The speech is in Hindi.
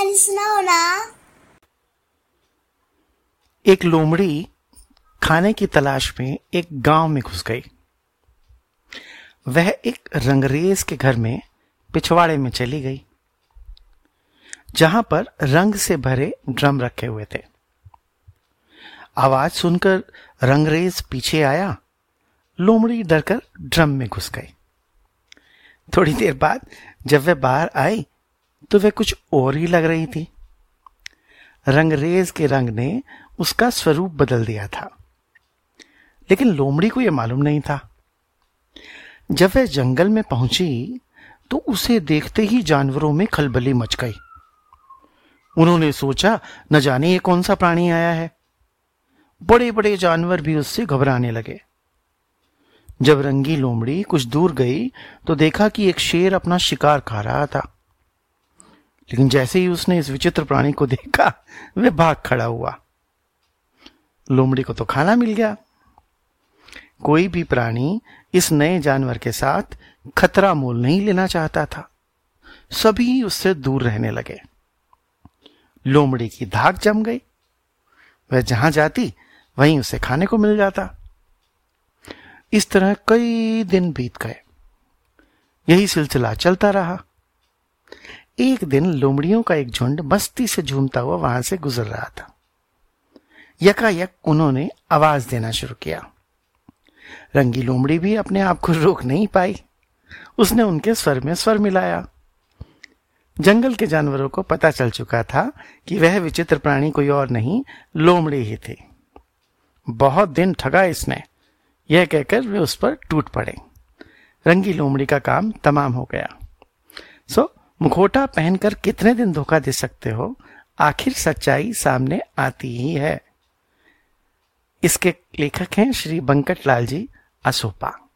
सुनाओ ना। एक लोमड़ी खाने की तलाश में एक गाँव में घुस गई। वह एक रंगरेज के घर में पिछवाड़े में चली गई, जहाँ पर रंग से भरे ड्रम रखे हुए थे। आवाज़ सुनकर रंगरेज पीछे आया, लोमड़ी डरकर ड्रम में घुस गई। थोड़ी देर बाद जब वह बाहर आई तो वह कुछ और ही लग रही थी। रंगरेज के रंग ने उसका स्वरूप बदल दिया था। लेकिन लोमड़ी को यह मालूम नहीं था। जब वह जंगल में पहुँची तो उसे देखते ही जानवरों में खलबली मच गई। उन्होंने सोचा, न जाने ये कौन सा प्राणी आया है? बड़े बड़े जानवर भी उससे घबराने लगे। जब रंगी लोमड़ी कुछ दूर गई तो देखा कि एक शेर अपना शिकार खा रहा था। लेकिन जैसे ही उसने इस विचित्र प्राणी को देखा वह भाग खड़ा हुआ। लोमड़ी को तो खाना मिल गया। कोई भी प्राणी इस नए जानवर के साथ खतरा मोल नहीं लेना चाहता था। सभी उससे दूर रहने लगे। लोमड़ी की धाक जम गई। वह जहाँ जाती, वहीं उसे खाने को मिल जाता। इस तरह कई दिन बीत गए। यही सिलसिला चलता रहा। एक दिन लोमड़ियों का एक झुंड मस्ती से झूमता हुआ वहाँ से गुजर रहा था। यकायक उन्होंने आवाज़ देना शुरू किया। रंगी लोमड़ी भी अपने आप को रोक नहीं पाई। उसने उनके स्वर में स्वर मिलाया। जंगल के जानवरों को पता चल चुका था कि वह विचित्र प्राणी कोई और नहीं, लोमड़ी ही थी। बहुत दिन ठगा इसने। यह कहकर वे उस पर टूट पड़े। रंगी लोमड़ी का काम तमाम हो गया। सो मुखोटा पहनकर कितने दिन धोखा दे सकते हो? आखिर सच्चाई सामने आती ही है। इसके लेखक हैं श्री बंकट लाल जी असोपा